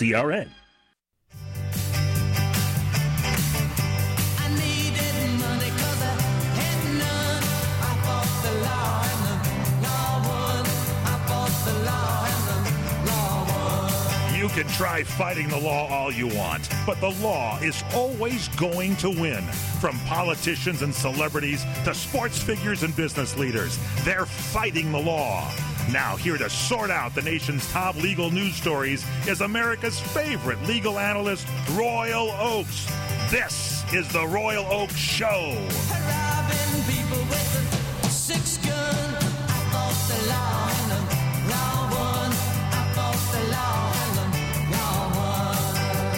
CRN. You can try fighting the law all you want, but the law is always going to win. From politicians and celebrities to sports figures and business leaders, they're fighting the law. Now, here to sort out the nation's top legal news stories is America's favorite legal analyst, Royal Oakes. This is the Royal Oakes Show.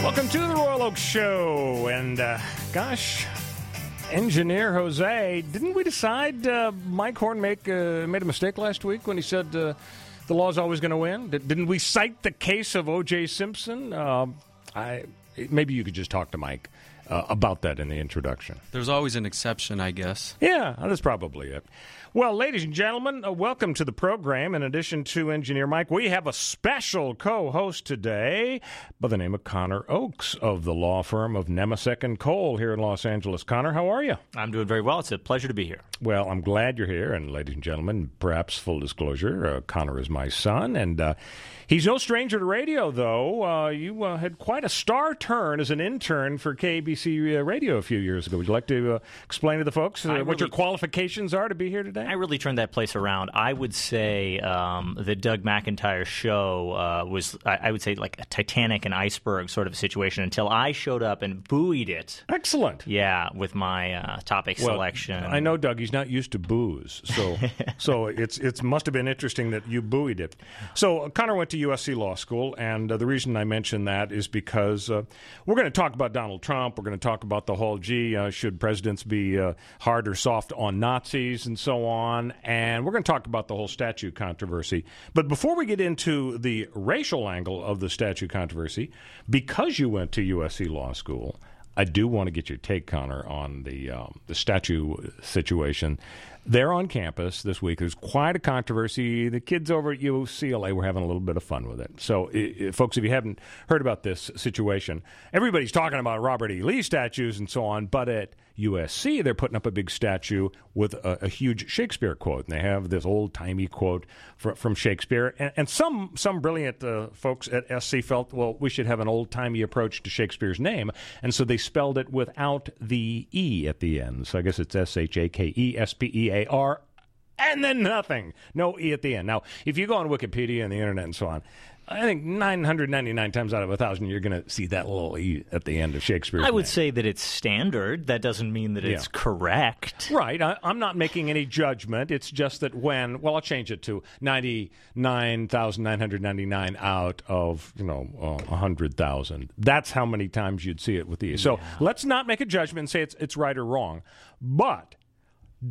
Welcome to the Royal Oakes Show. And uh, gosh, engineer Jose, didn't we decide uh, Mike Horn make, uh, made a mistake last week when he said uh, the law's always going to win? Did, didn't we cite the case of O.J. Simpson? Um, I maybe you could just talk to Mike uh, about that in the introduction. There's always an exception, I guess. Yeah, that's probably it. Well, ladies and gentlemen, uh, welcome to the program. In addition to Engineer Mike, we have a special co host today by the name of Connor Oakes of the law firm of Nemesek and Cole here in Los Angeles. Connor, how are you? I'm doing very well. It's a pleasure to be here. Well, I'm glad you're here. And, ladies and gentlemen, perhaps full disclosure, uh, Connor is my son, and uh, he's no stranger to radio, though. Uh, you uh, had quite a star turn as an intern for KABC uh, Radio a few years ago. Would you like to uh, explain to the folks what your qualifications are to be here today? I really turned that place around. I would say um, the Doug McIntyre show uh, was, I, I would say, like a Titanic and iceberg sort of situation until I showed up and buoyed it. Excellent. Yeah, with my uh, topic Well, selection. I know Doug. He's not used to booze, so so it's it's must have been interesting that you buoyed it. So uh, Connor went to USC Law School, and uh, the reason I mention that is because uh, we're going to talk about Donald Trump. We're going to talk about the whole gee, uh, should presidents be uh, hard or soft on Nazis and so on, and we're going to talk about the whole statue controversy. But before we get into the racial angle of the statue controversy, because you went to USC Law School. I do want to get your take, Connor, on the um, the statue situation. They're on campus this week. There's quite a controversy. The kids over at UCLA were having a little bit of fun with it. So, folks, if you haven't heard about this situation, everybody's talking about Robert E. Lee statues and so on. But at USC, they're putting up a big statue with a, a huge Shakespeare quote, and they have this old timey quote fr- from Shakespeare. And, and some some brilliant uh, folks at SC felt, well, we should have an old timey approach to Shakespeare's name, and so they spelled it without the e at the end. So I guess it's S H A K E S P E A R and then nothing. No E at the end. Now, if you go on Wikipedia and the internet and so on, I think 999 times out of a 1,000, you're going to see that little E at the end of Shakespeare's I would name. say that it's standard. That doesn't mean that it's Yeah. correct. Right. I, I'm not making any judgment. It's just that when, well, I'll change it to 99,999 out of, you know, uh, 100,000. That's how many times you'd see it with the E. So let's not make a judgment and say it's, it's right or wrong. But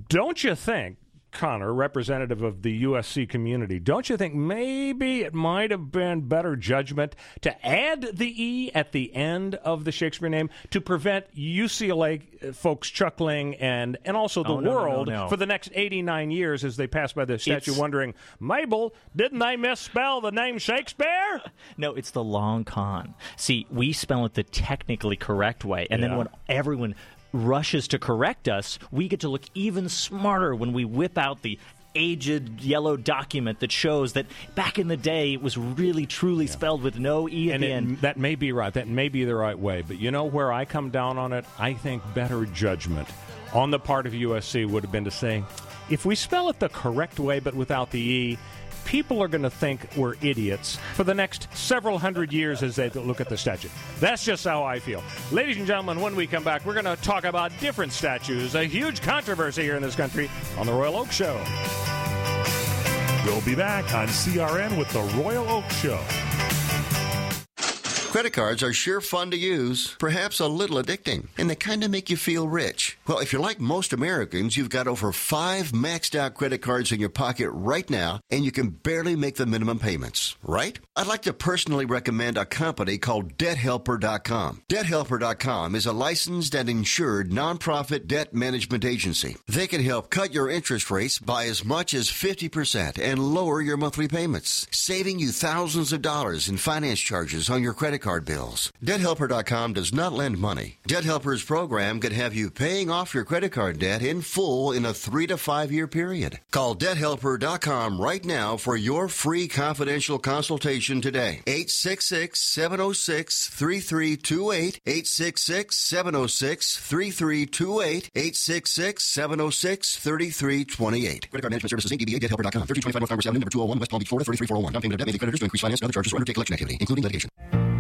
don't you think, Connor, representative of the USC community, don't you think maybe it might have been better judgment to add the E at the end of the Shakespeare name to prevent UCLA folks chuckling and, and also the Oh, no, no, no, world no. for the next 89 years as they pass by the statue It's- wondering, Mabel, didn't they misspell the name Shakespeare? No, it's the long con. See, we spell it the technically correct way, and Yeah. then when everyone rushes to correct us, we get to look even smarter when we whip out the aged yellow document that shows that back in the day it was really truly spelled with no e at And the it- end. that may be right. That may be the right way. But you know where I come down on it? I think better judgment on the part of USC would have been to say, if we spell it the correct way but without the E, people are going to think we're idiots for the next several hundred years as they look at the statue. That's just how I feel. Ladies and gentlemen, when we come back, we're going to talk about different statues, a huge controversy here in this country on The Royal Oakes Show. We'll be back on CRN with the Royal Oakes Show. Credit cards are sure fun to use, perhaps a little addicting, and they kind of make you feel rich. Well, if you're like most Americans, you've got over five maxed out credit cards in your pocket right now, and you can barely make the minimum payments, right? I'd like to personally recommend a company called DebtHelper.com. DebtHelper.com is a licensed and insured nonprofit debt management agency. They can help cut your interest rates by as much as 50% and lower your monthly payments, saving you thousands of dollars in finance charges on your credit card bills. DebtHelper.com does not lend money. Debt Helper's program could have you paying off your credit card debt in full in a three to five year period. Call DebtHelper.com right now for your free confidential consultation today. 866 706 3328. 866 706 3328. 866 706 3328. Credit Card Management Services. DBA DebtHelper.com. 1325 North Congress Avenue, number 201, West Palm Beach, Florida 33401. Down payment of debt may be creditors to increase finance and other charges or undertake collection activity, including litigation.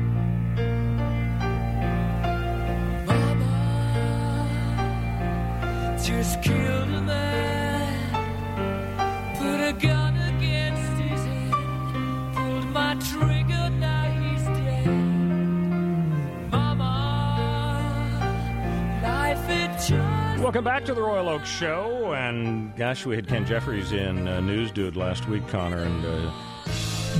Welcome back to the Royal Oakes Show. And gosh, we had Ken Jeffries in uh, News Dude last week, Connor, and uh,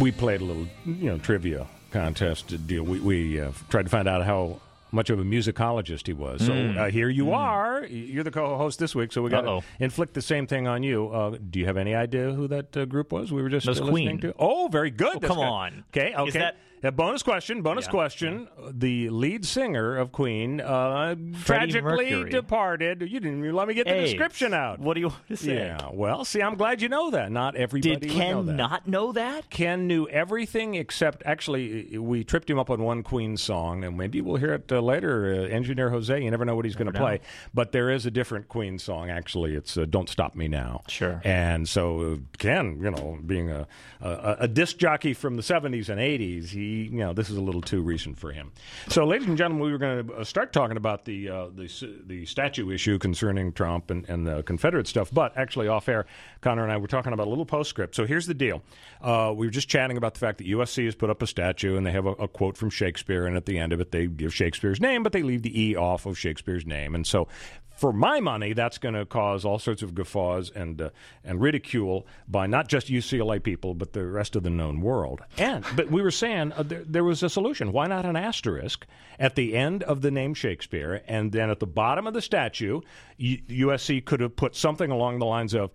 we played a little, you know, trivia contest deal. We, we uh, tried to find out how much of a musicologist he was. So uh, here you are. You're the co-host this week, so we got to inflict the same thing on you. Uh, do you have any idea who that uh, group was? We were just uh, listening Queen. to. Oh, very good. Oh, come good. on. Okay, Is okay. that- A bonus question. Bonus Yeah. question. The lead singer of Queen uh, tragically Mercury. departed. You didn't even let me get the Hey, description out. What do you want to say? Yeah. Well, see, I'm glad you know that. Not everybody Did know Ken that. not know that? Ken knew everything except actually we tripped him up on one Queen song, and maybe we'll hear it uh, later. Uh, Engineer Jose, you never know what he's going to play, but there is a different Queen song. Actually, it's uh, "Don't Stop Me Now." Sure. And so uh, Ken, you know, being a, a a disc jockey from the '70s and '80s, he you know this is a little too recent for him. So, ladies and gentlemen, we were going to start talking about the uh, the the statue issue concerning Trump and, and the Confederate stuff, but actually off air, Connor and I were talking about a little postscript. So here's the deal: uh, we were just chatting about the fact that USC has put up a statue and they have a, a quote from Shakespeare, and at the end of it, they give Shakespeare's name, but they leave the e off of Shakespeare's name, and so. For my money, that's going to cause all sorts of guffaws and uh, and ridicule by not just UCLA people, but the rest of the known world. And but we were saying uh, there, there was a solution. Why not an asterisk at the end of the name Shakespeare, and then at the bottom of the statue, U- USC could have put something along the lines of.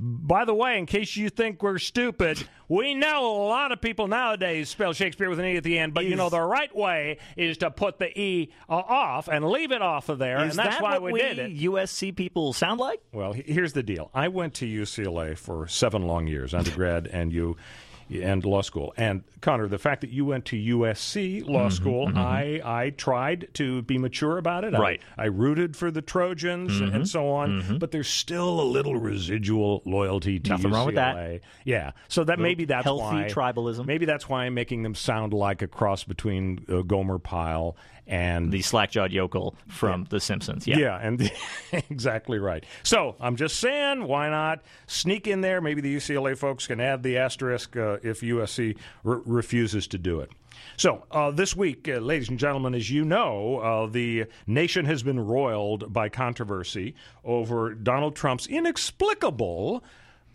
By the way, in case you think we're stupid, we know a lot of people nowadays spell Shakespeare with an E at the end, but you know the right way is to put the E uh, off and leave it off of there, and that's that why what we did it. USC people sound like? Well, here's the deal. I went to UCLA for seven long years, undergrad and you and law school. And Connor, the fact that you went to USC law Mm-hmm, school, I I tried to be mature about it. I- Right. Mm-hmm. I, rooted for the Trojans and so on, but there's still a little residual loyalty to Nothing UCLA. wrong with that. Yeah. So that maybe that's healthy why tribalism. Maybe that's why I'm making them sound like a cross between uh, Gomer Pyle and The slack-jawed yokel from The Simpsons. Yeah. yeah, and exactly right. So I'm just saying, why not sneak in there? Maybe the UCLA folks can add the asterisk uh, if USC re- refuses to do it. So uh, this week, uh, ladies and gentlemen, as you know, uh, the nation has been roiled by controversy over Donald Trump's inexplicable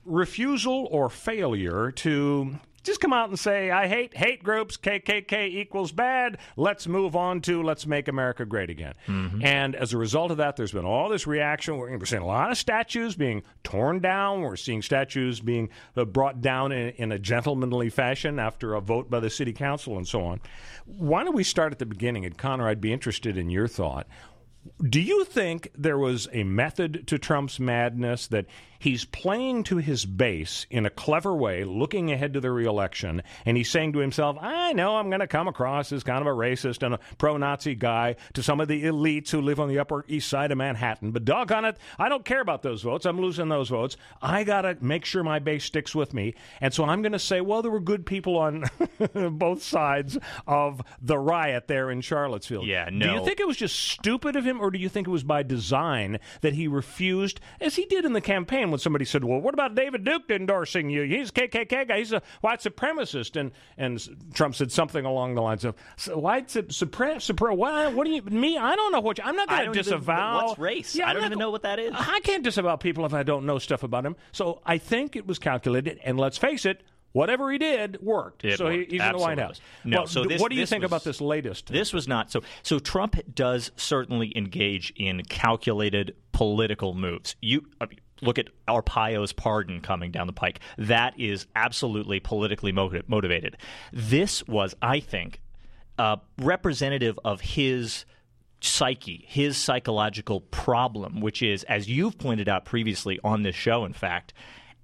refusal or failure to just come out and say, I hate hate groups, KKK equals bad, let's move on to let's make America great again. And as a result of that, there's been all this reaction. We're, we're seeing a lot of statues being torn down. We're seeing statues being uh, brought down in, in a gentlemanly fashion after a vote by the city council and so on. Why don't we start at the beginning? And Connor, I'd be interested in your thought. Do you think there was a method to Trump's madness that he's playing to his base in a clever way, looking ahead to the reelection, and he's saying to himself, I know I'm going to come across as kind of a racist and a pro Nazi guy to some of the elites who live on the Upper East Side of Manhattan, but doggone it, I don't care about those votes. I'm losing those votes. I got to make sure my base sticks with me. And so I'm going to say, well, there were good people on both sides of the riot there in Charlottesville. Yeah, no. Do you think it was just stupid of him, or do you think it was by design that he refused, as he did in the campaign when somebody said, "Well, what about David Duke endorsing you? He's a KKK guy. He's a white supremacist," and and Trump said something along the lines of, "White su- supre- supre- what? What do you me? I don't know what you, I'm not going to even- disavow what's race? Yeah, I I'm don't not even know what that is. I can't disavow people if I don't know stuff about them. So I think it was calculated, and let's face it." Whatever he did worked. It so worked. he's in the White. House. No, Well, so this- what do you think was- about this latest? This was not so. So Trump does certainly engage in calculated political moves. You I mean, look at Arpaio's pardon coming down the pike. That is absolutely politically motiv- motivated. This was, I think. uh, representative of his psyche, his psychological problem, which is, as you've pointed out previously on this show, in fact,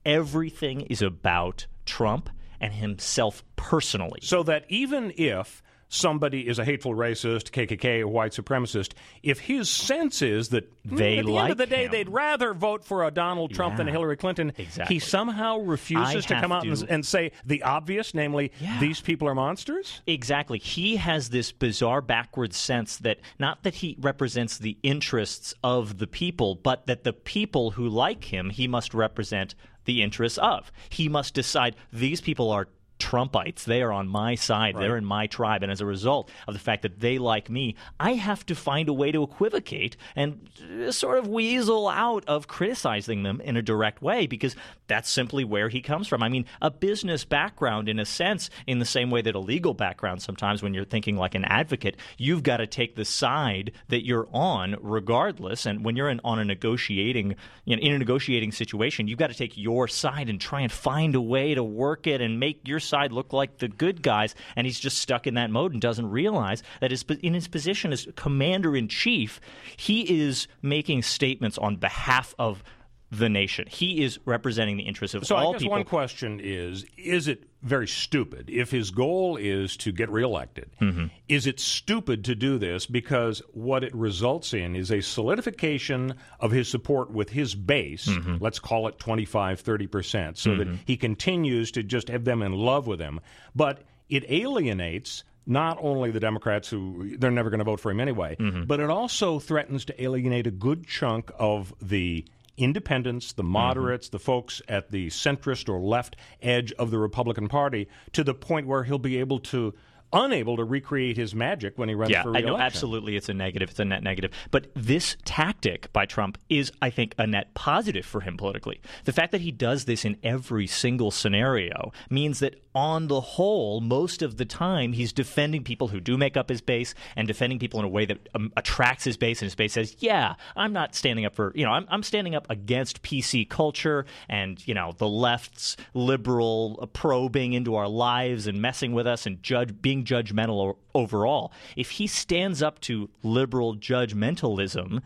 everything is about Trump and himself personally. So that even if somebody is a hateful racist, KKK, or white supremacist, if his sense is that mm, They at the end of the day him. they'd rather vote for a Donald Trump than a Hillary Clinton, exactly. he somehow refuses I to come out and, and say the obvious, namely, Yeah. these people are monsters. Exactly. He has this bizarre backwards sense that not that he represents the interests of the people, but that the people who like him, he must represent the interests of. He must decide these people are Trumpites. They are on my side. They're in my tribe. And as a result of the fact that they like me, I have to find a way to equivocate and uh, sort of weasel out of criticizing them in a direct way because that's simply where he comes from. I mean, a business background, in a sense, in the same way that a legal background, sometimes when you're thinking like an advocate, you've got to take the side that you're on regardless. And when you're in, on a negotiating, you know, in a negotiating situation, you've got to take your side and try and find a way to work it and make your side look like the good guys. And he's just stuck in that mode and doesn't realize that his, in his position as commander in chief, he is making statements on behalf of the nation. He is representing the interests of. So all I guess people. one question is: Is it very stupid if his goal is to get reelected? Mm-hmm. Is it stupid to do this because what it results in is a solidification of his support with his base? Mm-hmm. Let's call it 25, 30 percent, so that he continues to just have them in love with him, but it alienates. Not only the Democrats who they're never going to vote for him anyway, Mm-hmm. but it also threatens to alienate a good chunk of the independents, the mm-hmm. moderates, the folks at the centrist or left edge of the Republican Party to the point where he'll be able to unable to recreate his magic when he runs Yeah, for I reelection. know absolutely it's a negative, it's a net negative. But this tactic by Trump is, I think, a net positive for him politically. The fact that he does this in every single scenario means that on the whole, most of the time, he's defending people who do make up his base and defending people in a way that um, attracts his base. And his base says, "Yeah, I'm not standing up for you know, I'm, I'm standing up against PC culture and you know the left's liberal probing into our lives and messing with us and judge being judgmental overall. If he stands up to liberal judgmentalism."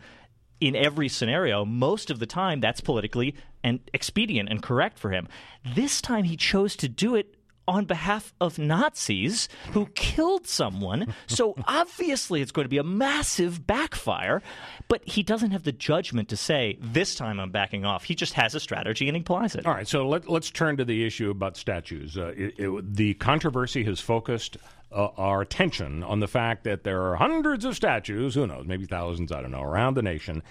in every scenario, most of the time that's politically and expedient and correct for him. This time he chose to do it on behalf of Nazis who killed someone. So obviously it's going to be a massive backfire, but he doesn't have the judgment to say, this time I'm backing off. He just has a strategy and he applies it. All right, so let, let's turn to the issue about statues. Uh, it, it, the controversy has focused uh, our attention on the fact that there are hundreds of statues, who knows, maybe thousands, I don't know, around the nation.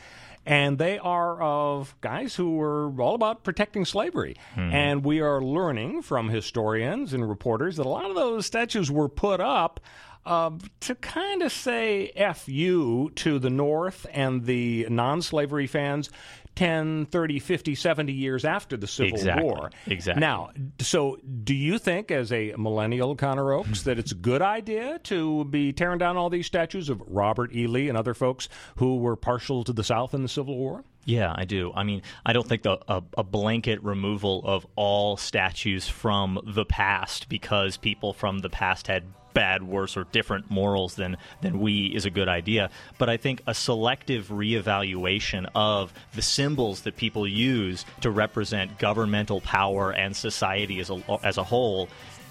And they are of guys who were all about protecting slavery. Hmm. And we are learning from historians and reporters that a lot of those statues were put up uh, to kind of say F you to the North and the non slavery fans 10, 30, 50, 70 years after the Civil Exactly. War. Exactly. Now, so do you think, as a millennial, Connor Oakes, that it's a good idea to be tearing down all these statues of Robert E. Lee and other folks who were partial to the South in the Civil War? Yeah, I do. I mean, I don't think the, a, a blanket removal of all statues from the past because people from the past had bad, worse, or different morals than than we is a good idea. But I think a selective reevaluation of the symbols that people use to represent governmental power and society as a as a whole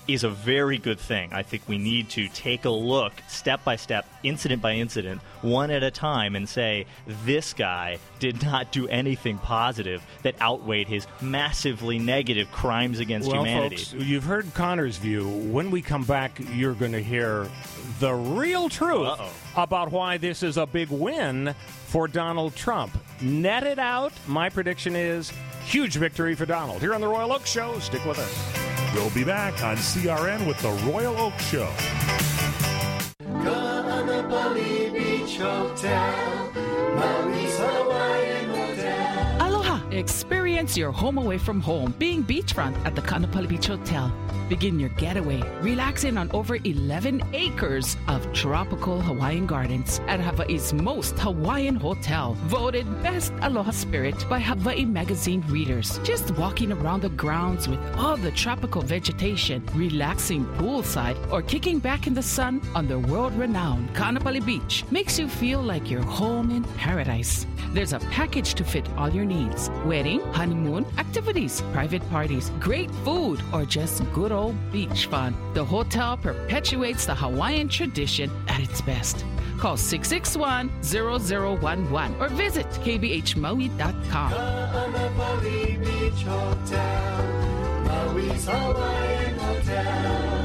is a very good thing. I think we need to take a look step by step, incident by incident, one at a time, and say, this guy did not do anything positive that outweighed his massively negative crimes against well, humanity. folks, you've heard Connor's view. When we come back, you're going to hear the real truth Uh-oh. about why this is a big win for Donald Trump. Net it out. My prediction is huge victory for Donald. Here on the Royal Oakes Show. Stick with us. We'll be back on CRN with the Royal Oakes Show. Beach Hotel! Experience your home away from home being beachfront at the Kaanapali Beach Hotel. Begin your getaway relaxing on over 11 acres of tropical Hawaiian gardens at Hawaii's most Hawaiian hotel. Voted Best Aloha Spirit by Hawaii Magazine readers. Just walking around the grounds with all the tropical vegetation, relaxing poolside, or kicking back in the sun on the world renowned Kaanapali Beach makes you feel like you're home in paradise. There's a package to fit all your needs wedding, honeymoon, activities, private parties, great food, or just good old beach fun. The hotel perpetuates the Hawaiian tradition at its best. Call 661 0011 or visit kbhmaui.com. Kaanapali Beach Hotel, Maui's Hawaiian Hotel.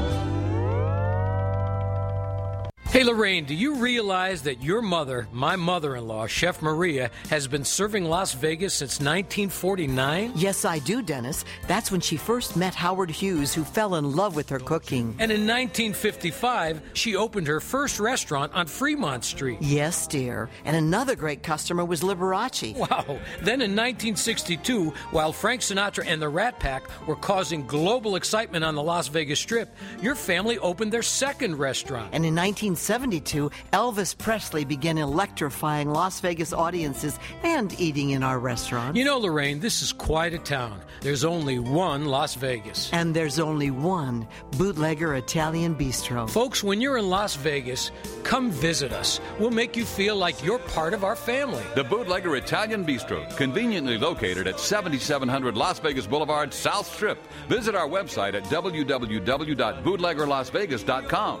Hey Lorraine, do you realize that your mother, my mother in law, Chef Maria, has been serving Las Vegas since 1949? Yes, I do, Dennis. That's when she first met Howard Hughes, who fell in love with her cooking. And in 1955, she opened her first restaurant on Fremont Street. Yes, dear. And another great customer was Liberace. Wow. Then in 1962, while Frank Sinatra and the Rat Pack were causing global excitement on the Las Vegas Strip, your family opened their second restaurant. And in 1972, Elvis Presley began electrifying Las Vegas audiences and eating in our restaurants. You know, Lorraine, this is quite a town. There's only one Las Vegas. And there's only one bootlegger Italian bistro. Folks, when you're in Las Vegas, come visit us. We'll make you feel like you're part of our family. The Bootlegger Italian Bistro, conveniently located at 7700 Las Vegas Boulevard, South Strip. Visit our website at www.bootleggerlasvegas.com.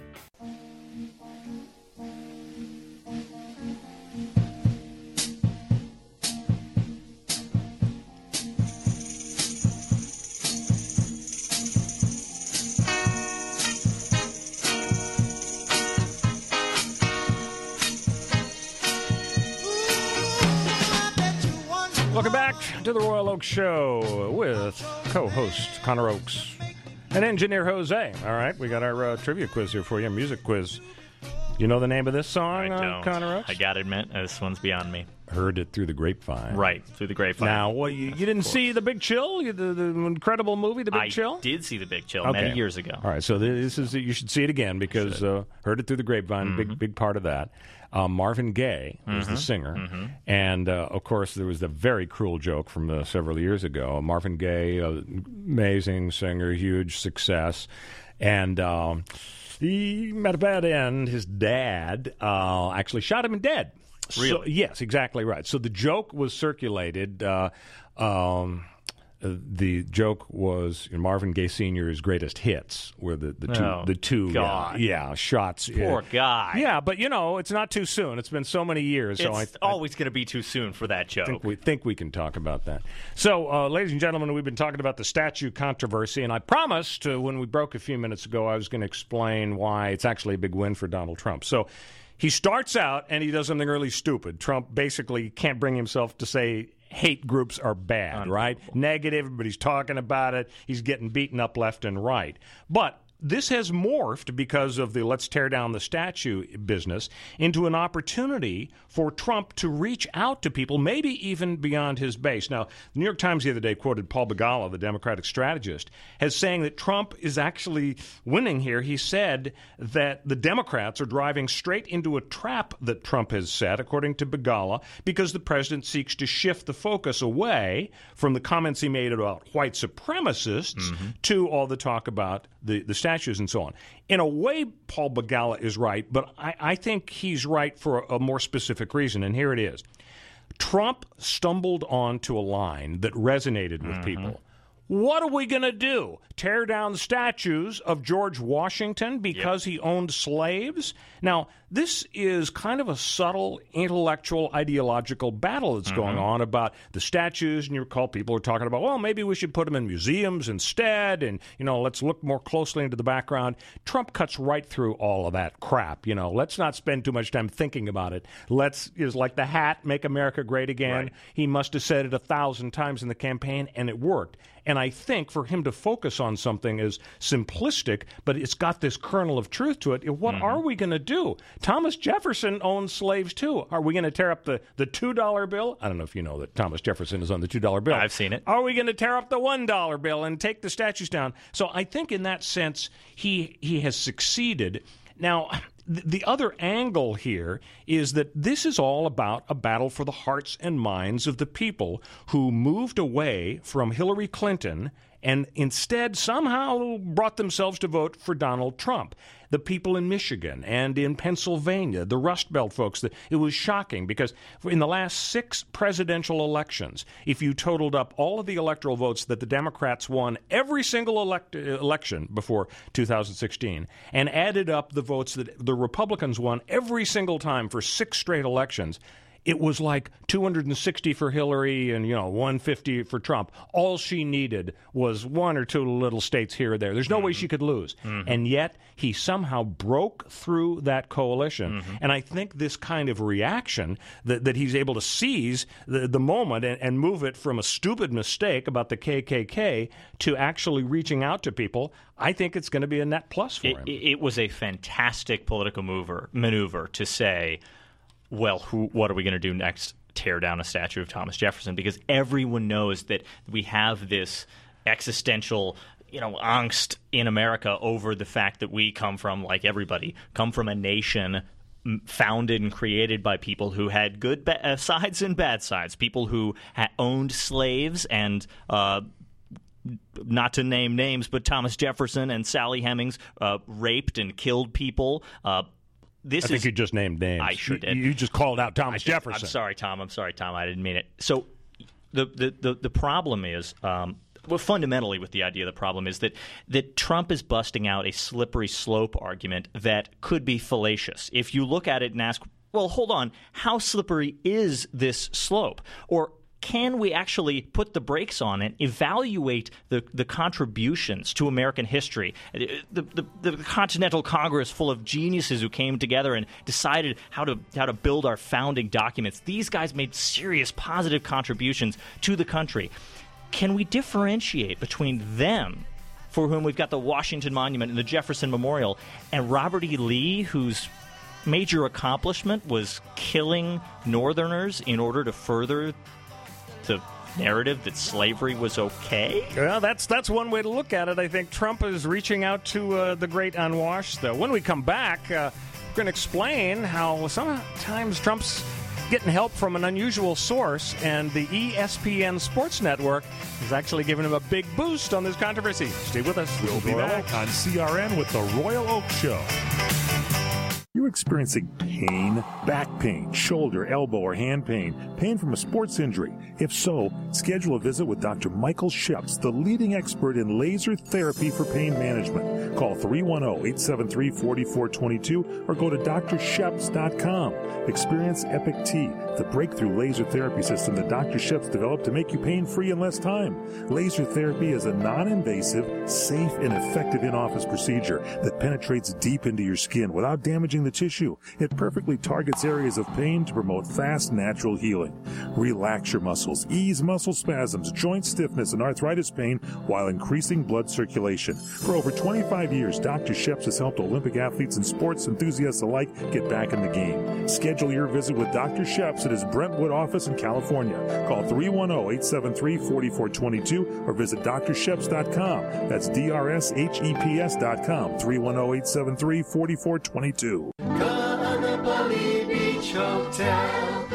Welcome back to the Royal Oakes Show with co-host Connor Oakes and engineer Jose. All right, we got our uh, trivia quiz here for you, music quiz. You know the name of this song, I uh, don't. Connor Oakes? I gotta admit, this one's beyond me. Heard it through the grapevine. Right, through the grapevine. Now, what, you, you didn't see The Big Chill, You- the, the incredible movie, The Big I Chill? did see The Big Chill Okay. many years ago. All right, so this is you should see it again because uh, heard it through the grapevine. Mm-hmm. Big big part of that. Uh, Marvin Gaye was the Mhm, singer, mhm. and uh, of course there was the very cruel joke from uh, several years ago. Marvin Gaye, uh, amazing singer, huge success, and. Um, he met a bad end. His dad uh, actually shot him dead. So, Really? yes, exactly right. So the joke was circulated. Uh, um, the joke was you know, Marvin Gaye Sr.'s greatest hits were the, the two Oh, the two God. Yeah, yeah, shots. Poor yeah. guy. Yeah, but you know it's not too soon. It's been so many years. It's so I, always going to be too soon for that joke. think we think we can talk about that. So, uh, ladies and gentlemen, we've been talking about the statue controversy, and I promised uh, when we broke a few minutes ago I was going to explain why it's actually a big win for Donald Trump. So. He starts out and he does something really stupid. Trump basically can't bring himself to say hate groups are bad, right? Negative, he's talking about it. He's getting beaten up left and right. But this has morphed because of the let's tear down the statue business into an opportunity for Trump to reach out to people, maybe even beyond his base. Now, the New York Times the other day quoted Paul Begala, the Democratic strategist, as saying that Trump is actually winning here. He said that the Democrats are driving straight into a trap that Trump has set, according to Begala, because the president seeks to shift the focus away from the comments he made about white supremacists mm-hmm. to all the talk about the, the statues and so on. In a way, Paul Begala is right, but I, I think he's right for a, a more specific reason, and here it is. Trump stumbled onto a line that resonated with mm-hmm. people. What are we going to do? Tear down statues of George Washington because he owned slaves? Now, this is kind of a subtle intellectual ideological battle that's going mm-hmm. on about the statues. And you recall people are talking about, well, maybe we should put them in museums instead. And, you know, let's look more closely into the background. Trump cuts right through all of that crap. You know, let's not spend too much time thinking about it. Let's, is like the hat, make America great again. He must have said it a thousand times in the campaign, and it worked. And I think for him to focus on something as simplistic, but it's got this kernel of truth to it, what mm-hmm. are we going to do? Thomas Jefferson owned slaves too. Are we going to tear up the, the $2 bill? I don't know if you know that Thomas Jefferson is on the $2 bill. I've seen it. Are we going to tear up the $1 bill and take the statues down? So I think in that sense, he, he has succeeded. Now, the other angle here is that this is all about a battle for the hearts and minds of the people who moved away from Hillary Clinton and instead somehow brought themselves to vote for Donald Trump. The people in Michigan and in Pennsylvania, the Rust Belt folks, it was shocking because in the last six presidential elections, if you totaled up all of the electoral votes that the Democrats won every single elect- election before 2016 and added up the votes that the Republicans won every single time for six straight elections, it was like 260 for Hillary and you know 150 for Trump. All she needed was one or two little states here or there. There's no way she mm-hmm. could lose, mm-hmm. and yet he somehow broke through that coalition. Mm-hmm. And I think this kind of reaction that, that he's able to seize the, the moment and, and move it from a stupid mistake about the KKK to actually reaching out to people. I think it's going to be a net plus for It, him. it was a fantastic political mover maneuver to say, well, who, what are we going to do next? Tear down a statue of Thomas Jefferson because everyone knows that we have this existential, you know, angst in America over the fact that we come from, like everybody, come from a nation founded and created by people who had good ba- uh, sides and bad sides, people who ha- owned slaves and. Uh, not to name names, but Thomas Jefferson and Sally Hemings uh, raped and killed people. Uh, this I think is you just named names. I sure You- did. You just called out Thomas Jefferson. I'm sorry, Tom. I'm sorry, Tom. I didn't mean it. So the the the, the problem is. Um, well, fundamentally, with the idea, the problem is that that Trump is busting out a slippery slope argument that could be fallacious. If you look at it and ask, well, hold on, how slippery is this slope? Or can we actually put the brakes on it, evaluate the, the contributions to American history? The, the, the Continental Congress full of geniuses who came together and decided how to, how to build our founding documents. These guys made serious positive contributions to the country. Can we differentiate between them for whom we've got the Washington Monument and the Jefferson Memorial, and Robert E. Lee, whose major accomplishment was killing Northerners in order to further the narrative that slavery was okay? Well, that's that's one way to look at it. I think Trump is reaching out to uh, the great unwashed. Though, when we come back, uh, we're going to explain how sometimes Trump's getting help from an unusual source, and the ESPN Sports Network is actually giving him a big boost on this controversy. Stay with us. We'll be Royal back on CRN with the Royal Oakes Show. You're experiencing pain, back pain, shoulder, elbow, or hand pain, pain from a sports injury. If so, schedule a visit with Dr. Michael Sheps, the leading expert in laser therapy for pain management. Call 310-873-4422 or go to drsheps.com. Experience Epic T, the breakthrough laser therapy system that Dr. Sheps developed to make you pain-free in less time. Laser therapy is a non-invasive, safe, and effective in-office procedure that penetrates deep into your skin without damaging the the tissue. It perfectly targets areas of pain to promote fast, natural healing. Relax your muscles, ease muscle spasms, joint stiffness, and arthritis pain while increasing blood circulation. For over 25 years, Dr. Sheps has helped Olympic athletes and sports enthusiasts alike get back in the game. Schedule your visit with Dr. Sheps at his Brentwood office in California. Call 310-873-4422 or visit drsheps.com. That's D-R-S-H-E-P-S.com. 310-873-4422. Kaanapali Beach Hotel,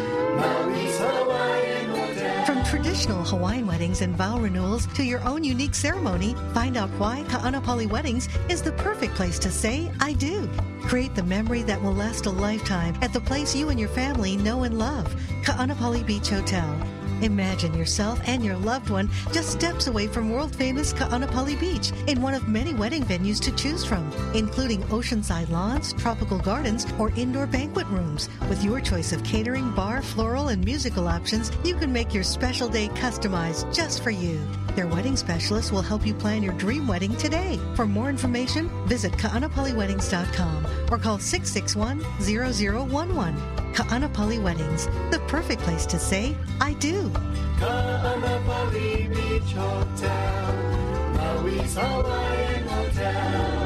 traditional Hawaiian weddings and vow renewals to your own unique ceremony, find out why Ka'anapali Weddings is the perfect place to say, I do. Create the memory that will last a lifetime at the place you and your family know and love, Ka'anapali Beach Hotel. Imagine yourself and your loved one just steps away from world famous Ka'anapali Beach in one of many wedding venues to choose from, including oceanside lawns, tropical gardens, or indoor banquet rooms. With your choice of catering, bar, floral, and musical options, you can make your special day customized just for you. Their wedding specialist will help you plan your dream wedding today. For more information, visit ka'anapaliweddings.com or call 661 0011. Ka'anapali Weddings, the perfect place to say, I do. Kaanapali Beach Hotel, Maui's Hawaiian Hotel.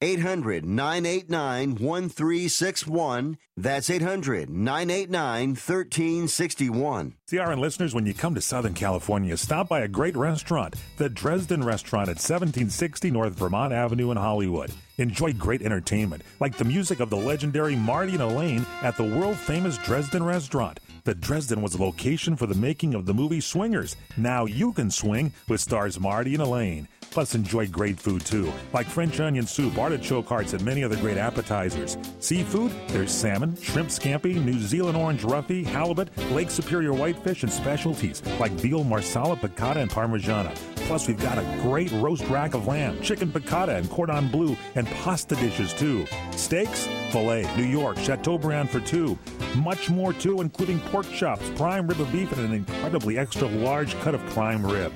800 989 1361. That's 800 989 1361. CRN listeners, when you come to Southern California, stop by a great restaurant, the Dresden Restaurant at 1760 North Vermont Avenue in Hollywood. Enjoy great entertainment, like the music of the legendary Marty and Elaine at the world famous Dresden Restaurant. The Dresden was the location for the making of the movie Swingers. Now you can swing with stars Marty and Elaine. Plus, enjoy great food too, like French onion soup, artichoke hearts, and many other great appetizers. Seafood, there's salmon, shrimp scampi, New Zealand orange roughy, halibut, Lake Superior whitefish, and specialties like veal marsala, piccata, and parmigiana. Plus, we've got a great roast rack of lamb, chicken piccata, and cordon bleu, and pasta dishes too. Steaks, filet, New York, Chateaubriand for two. Much more too, including pork chops, prime rib of beef, and an incredibly extra large cut of prime rib.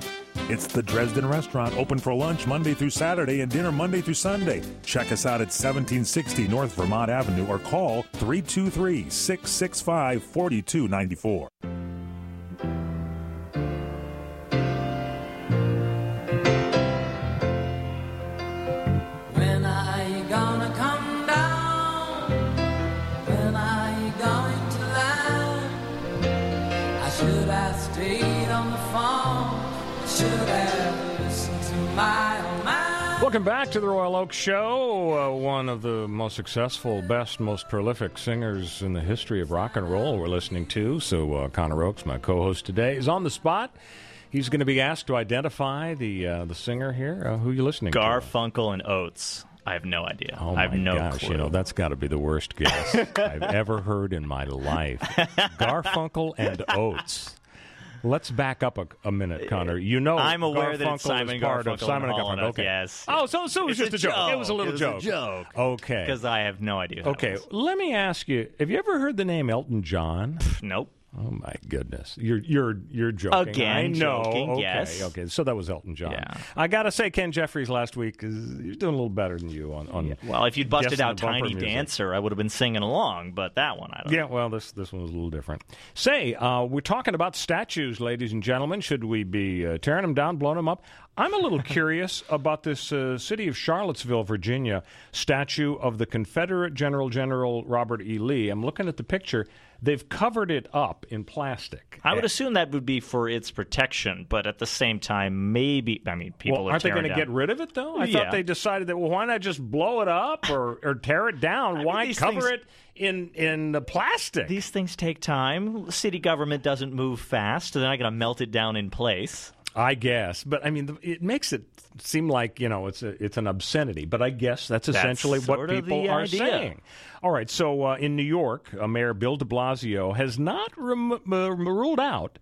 It's the Dresden Restaurant, open for lunch Monday through Saturday and dinner Monday through Sunday. Check us out at 1760 North Vermont Avenue or call 323 665 4294. Welcome back to the Royal Oakes Show. Uh, one of the most successful, best, most prolific singers in the history of rock and roll we're listening to. So, uh, Connor Oakes, my co host today, is on the spot. He's going to be asked to identify the uh, the singer here. Uh, who are you listening to? Garfunkel and Oates. I have no idea. Oh I have no gosh! clue. You know that's got to be the worst guess I've ever heard in my life. Garfunkel and Oates. Let's back up a, a minute, Connor. You know, I'm aware Garfunkel that it's Simon is part Garfunkel of Simon and and Hall and Garfunkel. Okay. yes. Oh, so so it was It's just a joke. It was a little It joke. a joke. Okay. Because I have no idea. Okay, was. let me ask you: Have you ever heard the name Elton John? Nope. Oh my goodness, you're you're you're joking. Again, I know. joking, okay, yes. okay. So that was Elton John. Yeah. I gotta say, Ken Jeffries last week is he's doing a little better than you on. on Well, if you'd busted out Tiny. Dancer, I would have been singing along. But that one, I don't. Yeah, well, this this one was a little different. Say, uh, we're talking about statues, ladies and gentlemen. Should we be uh, tearing them down, blowing them up? I'm a little curious about this uh, city of Charlottesville, Virginia statue of the Confederate General General Robert E. Lee. I'm looking at the picture. They've covered it up in plastic. I would assume that would be for its protection, but at the same time, maybe I mean people well, are aren't they going to get rid of it though? I Yeah. thought they decided that. Well, why not just blow it up or, or tear it down? why these cover things- it in in the plastic? These things take time. City government doesn't move fast. They're not going to melt it down in place. I guess, but I mean, it makes it seem like you know it's a, it's an obscenity. But I guess that's That's essentially what people are idea. saying. All right, so uh, in New York, uh, Mayor Bill De Blasio has not rem- uh, ruled out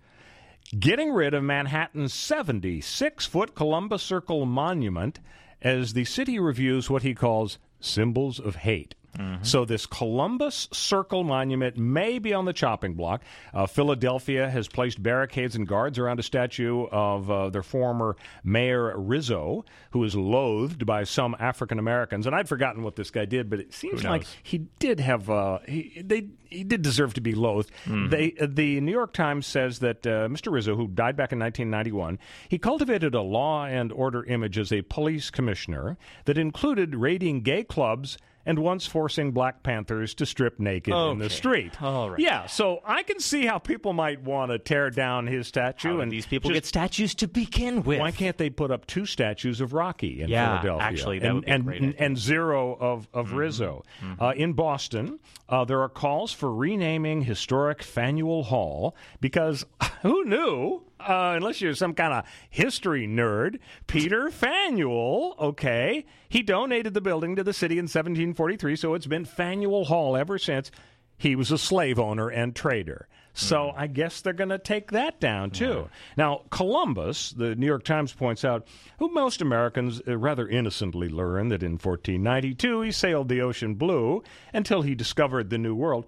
getting rid of Manhattan's 76 foot Columbus Circle monument as the city reviews what he calls symbols of hate. So, this Columbus Circle monument may be on the chopping block. Uh, Philadelphia has placed barricades and guards around a statue of uh, their former mayor Rizzo, who is loathed by some African Americans. And I'd forgotten what this guy did, but it seems like he did have uh, he they he did deserve to be loathed. They uh, the New York Times says that uh, Mr. Rizzo, who died back in 1991, he cultivated a law and order image as a police commissioner that included raiding gay clubs. And once forcing Black Panthers to strip naked in the Okay. street. All right. Yeah, so I can see how people might want to tear down his statue. And these people just- get statues to begin with? why can't they put up two statues of Rocky in Yeah, Philadelphia? actually, that and, would be and, great and. Mm-hmm. and zero of, of Rizzo. Uh, in Boston, uh, there are calls for renaming historic Faneuil Hall because who knew? Uh, unless you're some kind of history nerd, Peter Faneuil, okay, he donated the building to the city in 1743, so it's been Faneuil Hall ever since. He was a slave owner and trader. So I guess they're going to take that down too. Now, Columbus, the New York Times points out, who most Americans uh, rather innocently learn that in 1492 he sailed the ocean blue until he discovered the New World.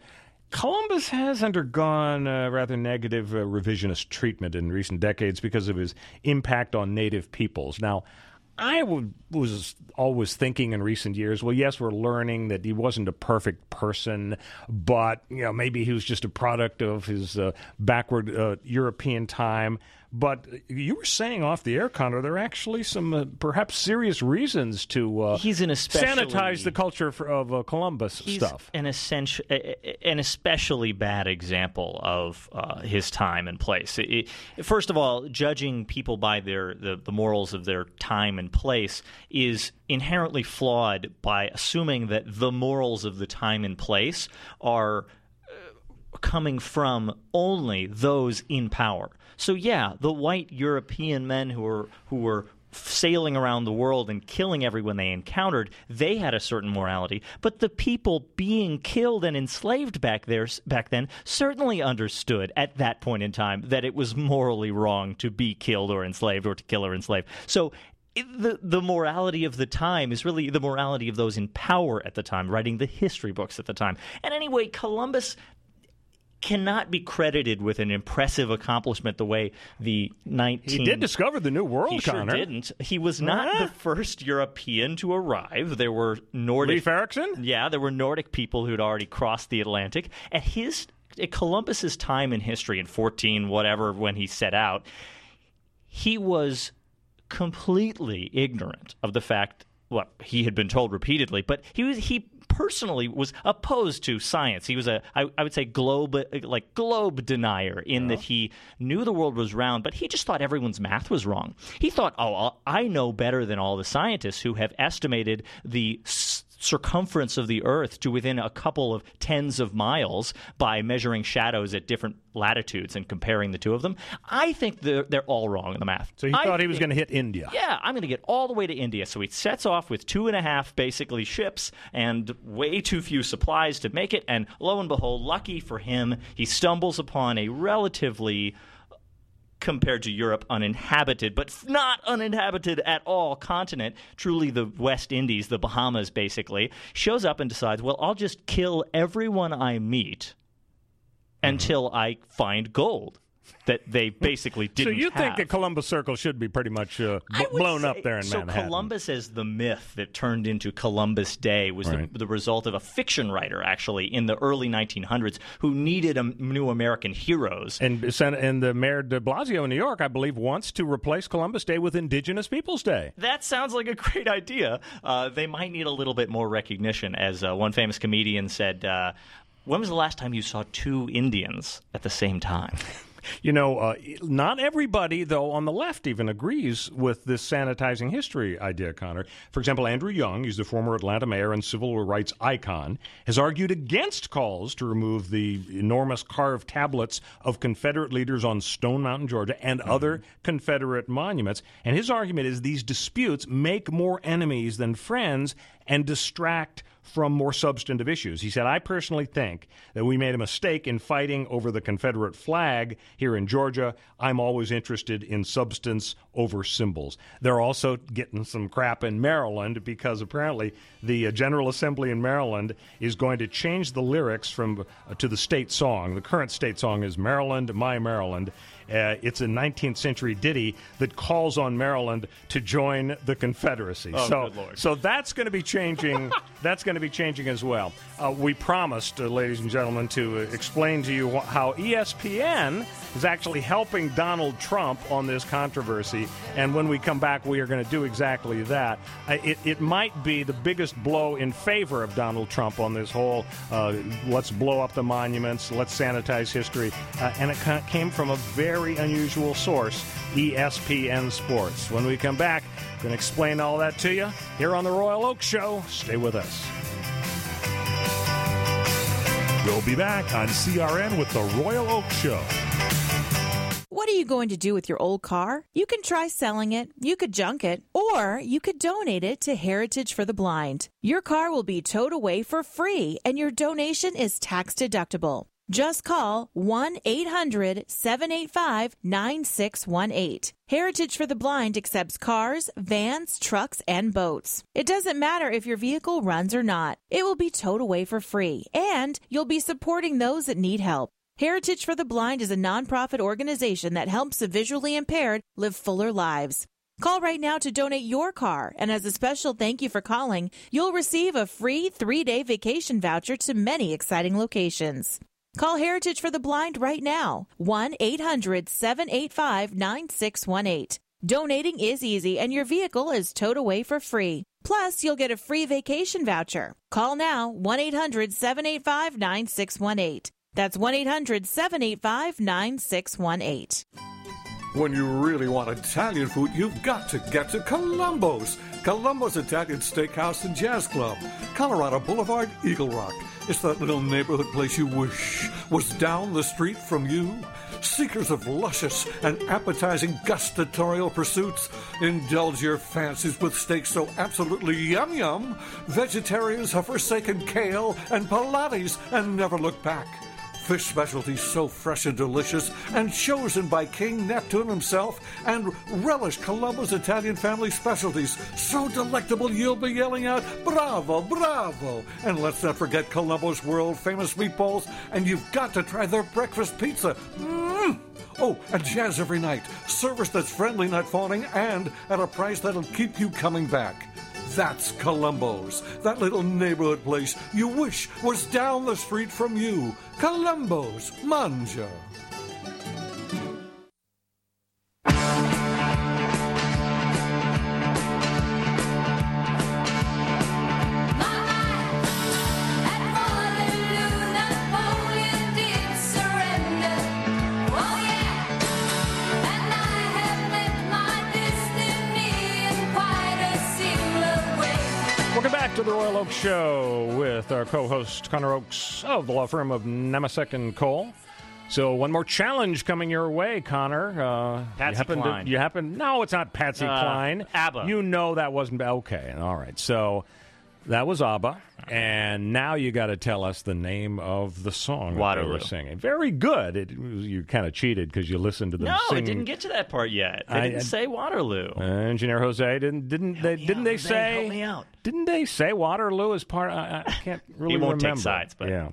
Columbus has undergone uh, rather negative uh, revisionist treatment in recent decades because of his impact on native peoples. Now, I w- was always thinking in recent years, well, yes, we're learning that he wasn't a perfect person, but you know maybe he was just a product of his uh, backward uh, European time. But you were saying off the air, Connor, there are actually some uh, perhaps serious reasons to uh, He's an especially- sanitize the culture for, of uh, Columbus stuff. an essential, an especially bad example of uh, his time and place. It- it- first of all, judging people by their the, the morals of their time and place is inherently flawed by assuming that the morals of the time and place are coming from only those in power. So yeah, the white European men who were who were sailing around the world and killing everyone they encountered, they had a certain morality. But the people being killed and enslaved back there back then certainly understood at that point in time that it was morally wrong to be killed or enslaved or to kill or enslave. So the the morality of the time is really the morality of those in power at the time, writing the history books at the time. And anyway, Columbus cannot be credited with an impressive accomplishment the way the 19 He did discover the New World, he sure didn't. He was not the first European to arrive. There were Nordic Leif Erikson? Yeah, there were Nordic people who'd already crossed the Atlantic. At his at Columbus's time in history in 14 whatever when he set out, he was completely ignorant of the fact what he had been told repeatedly, but he was he personally was opposed to science. He was a I, I would say globe like globe denier in that he knew the world was round, but he just thought everyone's math was wrong. He thought, "Oh, I know better than all the scientists who have estimated the circumference of the earth to within a couple of tens of miles by measuring shadows at different latitudes and comparing the two of them. I think they're, they're all wrong in the math. So he I thought he was going to hit India. yeah, I'm going to get all the way to India. So he sets off with two and a half basically ships and way too few supplies to make it. And lo and behold, lucky for him, he stumbles upon a relatively compared to Europe, uninhabited, but not uninhabited at all continent, truly the West Indies, the Bahamas, basically, shows up and decides, well, I'll just kill everyone I meet mm-hmm. until I find gold that they basically didn't So you think have. that Columbus Circle should be pretty much uh, bl- I would blown up there in so Manhattan? Columbus as the myth that turned into Columbus Day was Right. the, the result of a fiction writer, actually, in the early 1900s, who needed a, new American heroes. And, and the mayor de Blasio in New York, I believe, wants to replace Columbus Day with Indigenous Peoples Day. That sounds like a great idea. Uh, they might need a little bit more recognition. As uh, one famous comedian said, uh, When was the last time you saw two Indians at the same time? You know, uh, not everybody, though, on the left even agrees with this sanitizing history idea, Connor. For example, Andrew Young, he's the former Atlanta mayor and civil rights icon, has argued against calls to remove the enormous carved tablets of Confederate leaders on Stone Mountain, Georgia, and other Confederate monuments. And his argument is these disputes make more enemies than friends and distract from more substantive issues. He said, I personally think that we made a mistake in fighting over the Confederate flag here in Georgia. I'm always interested in substance over symbols. They're also getting some crap in Maryland because apparently the uh, General Assembly in Maryland is going to change the lyrics from uh, to the state song. The current state song is Maryland, My Maryland. Uh, it's a 19th century ditty that calls on Maryland to join the Confederacy. Oh, so, so that's going to be changing. that's going to be changing as well. Uh, we promised, uh, ladies and gentlemen, to uh, explain to you wh- how ESPN is actually helping Donald Trump on this controversy. And when we come back, we are going to do exactly that. Uh, it, it might be the biggest blow in favor of Donald Trump on this whole uh, let's blow up the monuments, let's sanitize history. Uh, and it ca- came from a very unusual source, ESPN Sports. When we come back, I'm going to explain all that to you here on the Royal Oakes Show. Stay with us. We'll be back on CRN with the Royal Oakes Show. What are you going to do with your old car? You can try selling it, you could junk it, or you could donate it to Heritage for the Blind. Your car will be towed away for free, and your donation is tax deductible. Just call 1 800 785 9618. Heritage for the Blind accepts cars, vans, trucks, and boats. It doesn't matter if your vehicle runs or not, it will be towed away for free, and you'll be supporting those that need help. Heritage for the Blind is a nonprofit organization that helps the visually impaired live fuller lives. Call right now to donate your car, and as a special thank you for calling, you'll receive a free three day vacation voucher to many exciting locations. Call Heritage for the Blind right now, 1 800 785 9618. Donating is easy, and your vehicle is towed away for free. Plus, you'll get a free vacation voucher. Call now, 1 800 785 9618. That's 1 800 785 9618. When you really want Italian food, you've got to get to Colombo's. Colombo's Italian Steakhouse and Jazz Club, Colorado Boulevard, Eagle Rock. It's that little neighborhood place you wish was down the street from you. Seekers of luscious and appetizing gustatorial pursuits, indulge your fancies with steaks so absolutely yum yum. Vegetarians have forsaken kale and Pilates and never look back. Fish specialties so fresh and delicious, and chosen by King Neptune himself, and relish Colombo's Italian family specialties, so delectable you'll be yelling out, Bravo, bravo! And let's not forget Colombo's world famous meatballs, and you've got to try their breakfast pizza. Mmm! Oh, and jazz every night. Service that's friendly, not fawning, and at a price that'll keep you coming back. That's Colombo's, that little neighborhood place you wish was down the street from you. Colombo's, Manja. To the Royal Oak Show with our co-host Connor Oakes of the law firm of Nemasek and Cole. So one more challenge coming your way, Connor. Uh, Patsy you happen Cline. To, you happen? No, it's not Patsy Uh, Cline. ABBA. You know that wasn't okay. All right. So that was ABBA, and now you got to tell us the name of the song that they were singing. Very good. It, you kind of cheated because you listened to them No, sing. it didn't get to that part yet. They I- didn't say Waterloo. Uh, Engineer Jose didn't didn't they didn't they Jose, say help me out. didn't they say Waterloo is part? I, I can't really he won't take sides, but- yeah.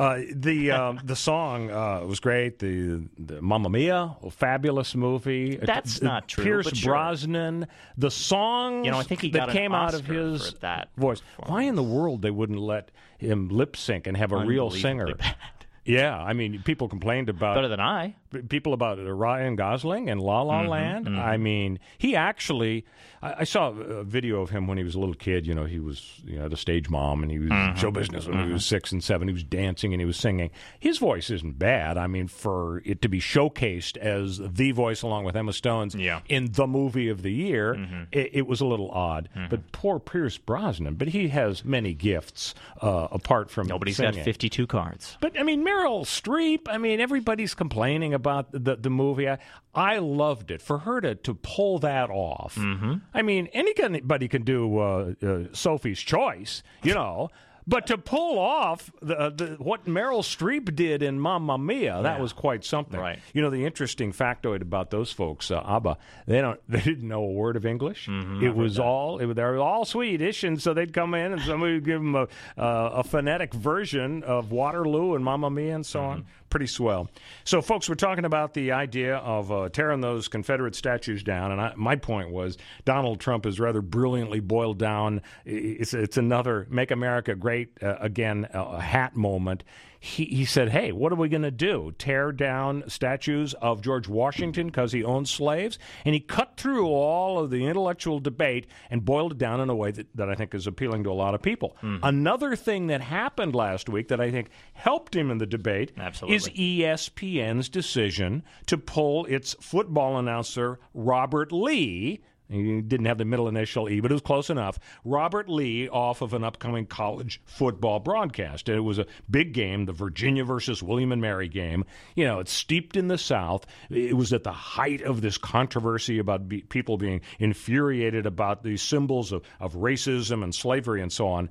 Uh, the um, the song uh, was great. The, the Mamma Mia, a fabulous movie. That's Uh, not true, Pierce sure. Brosnan. The songs You know, I think he that came out of Oscar his voice. Why in the world they wouldn't let him lip sync and have a real singer? bad. Yeah, I mean, people complained about Better than I. People about uh, Ryan Gosling and La La Mhm, Land. mhm. I mean, he actually. I, I saw a video of him when he was a little kid. You know, he was you know the stage mom, and he was Mhm, show business when he mhm. was six and seven. He was dancing and he was singing. His voice isn't bad. I mean, for it to be showcased as the voice along with Emma Stone's in the movie of the year, Mm-hmm. it, it was a little odd. But poor Pierce Brosnan. But he has many gifts uh, apart from Nobody's singing. got 52 cards. But I mean, Meryl Streep. I mean, everybody's complaining about the the movie. I, I loved it for her to to pull that off. Mm-hmm. I mean, anybody can do uh, uh, Sophie's Choice, you know. But to pull off the, the, what Meryl Streep did in Mamma Mia, that Yeah. was quite something. Right. You know, the interesting factoid about those folks, uh, ABBA, they don't, they didn't know a word of English. Mm-hmm, it was all, it, they were all Swedish, and so they'd come in and somebody would give them a, uh, a phonetic version of Waterloo and Mamma Mia and so Mm-hmm. on. Pretty swell. So, folks, we're talking about the idea of uh, tearing those Confederate statues down, and I, my point was Donald Trump is rather brilliantly boiled down. It's, it's another "Make America Great uh, Again" uh, hat moment. He, he said, "Hey, what are we going to do? Tear down statues of George Washington because he owned slaves?" And he cut through all of the intellectual debate and boiled it down in a way that, that I think is appealing to a lot of people. Mm-hmm. Another thing that happened last week that I think helped him in the debate Absolutely. is ESPN's decision to pull its football announcer Robert Lee. He didn't have the middle initial E, but it was close enough. Robert Lee off of an upcoming college football broadcast. And it was a big game, the Virginia versus William and Mary game. You know, it's steeped in the South. It was at the height of this controversy about be- people being infuriated about these symbols of, of racism and slavery and so on.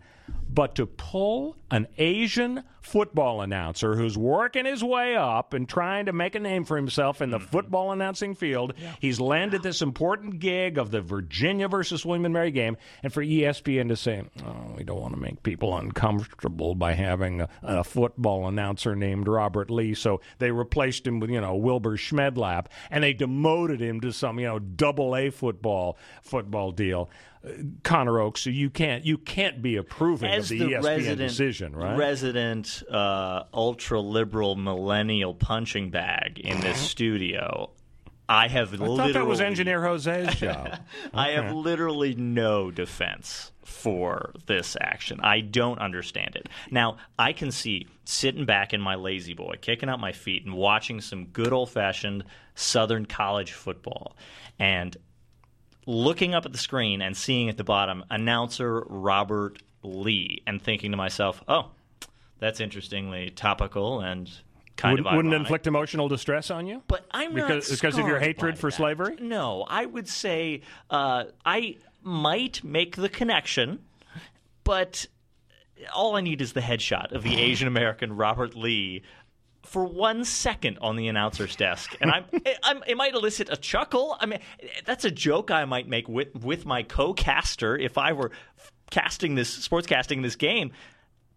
But to pull an Asian football announcer who's working his way up and trying to make a name for himself in the mm-hmm. football announcing field, he's landed this important gig of the Virginia versus William and Mary game, and for ESPN to say, "Oh, we don't want to make people uncomfortable by having a, a football announcer named Robert Lee," so they replaced him with you know Wilbur Schmedlap, and they demoted him to some you know double A football football deal. Connor Oakes, so you can't you can't be approving As of the, the ESPN resident, decision, right? resident uh, ultra liberal millennial punching bag in this studio, I have I literally thought that was engineer Jose's job. I have literally no defense for this action. I don't understand it. Now, I can see sitting back in my lazy boy, kicking out my feet, and watching some good old fashioned Southern college football. And looking up at the screen and seeing at the bottom announcer Robert Lee and thinking to myself, oh, that's interestingly topical and kind Would, of wouldn't inflict emotional distress on you? But I'm not because because of your hatred for that. slavery. No, I would say uh, I might make the connection, but all I need is the headshot of the Asian American Robert Lee for one second on the announcer's desk, and I'm, I'm it might elicit a chuckle. I mean, that's a joke I might make with with my co-caster if I were casting this sportscasting this game.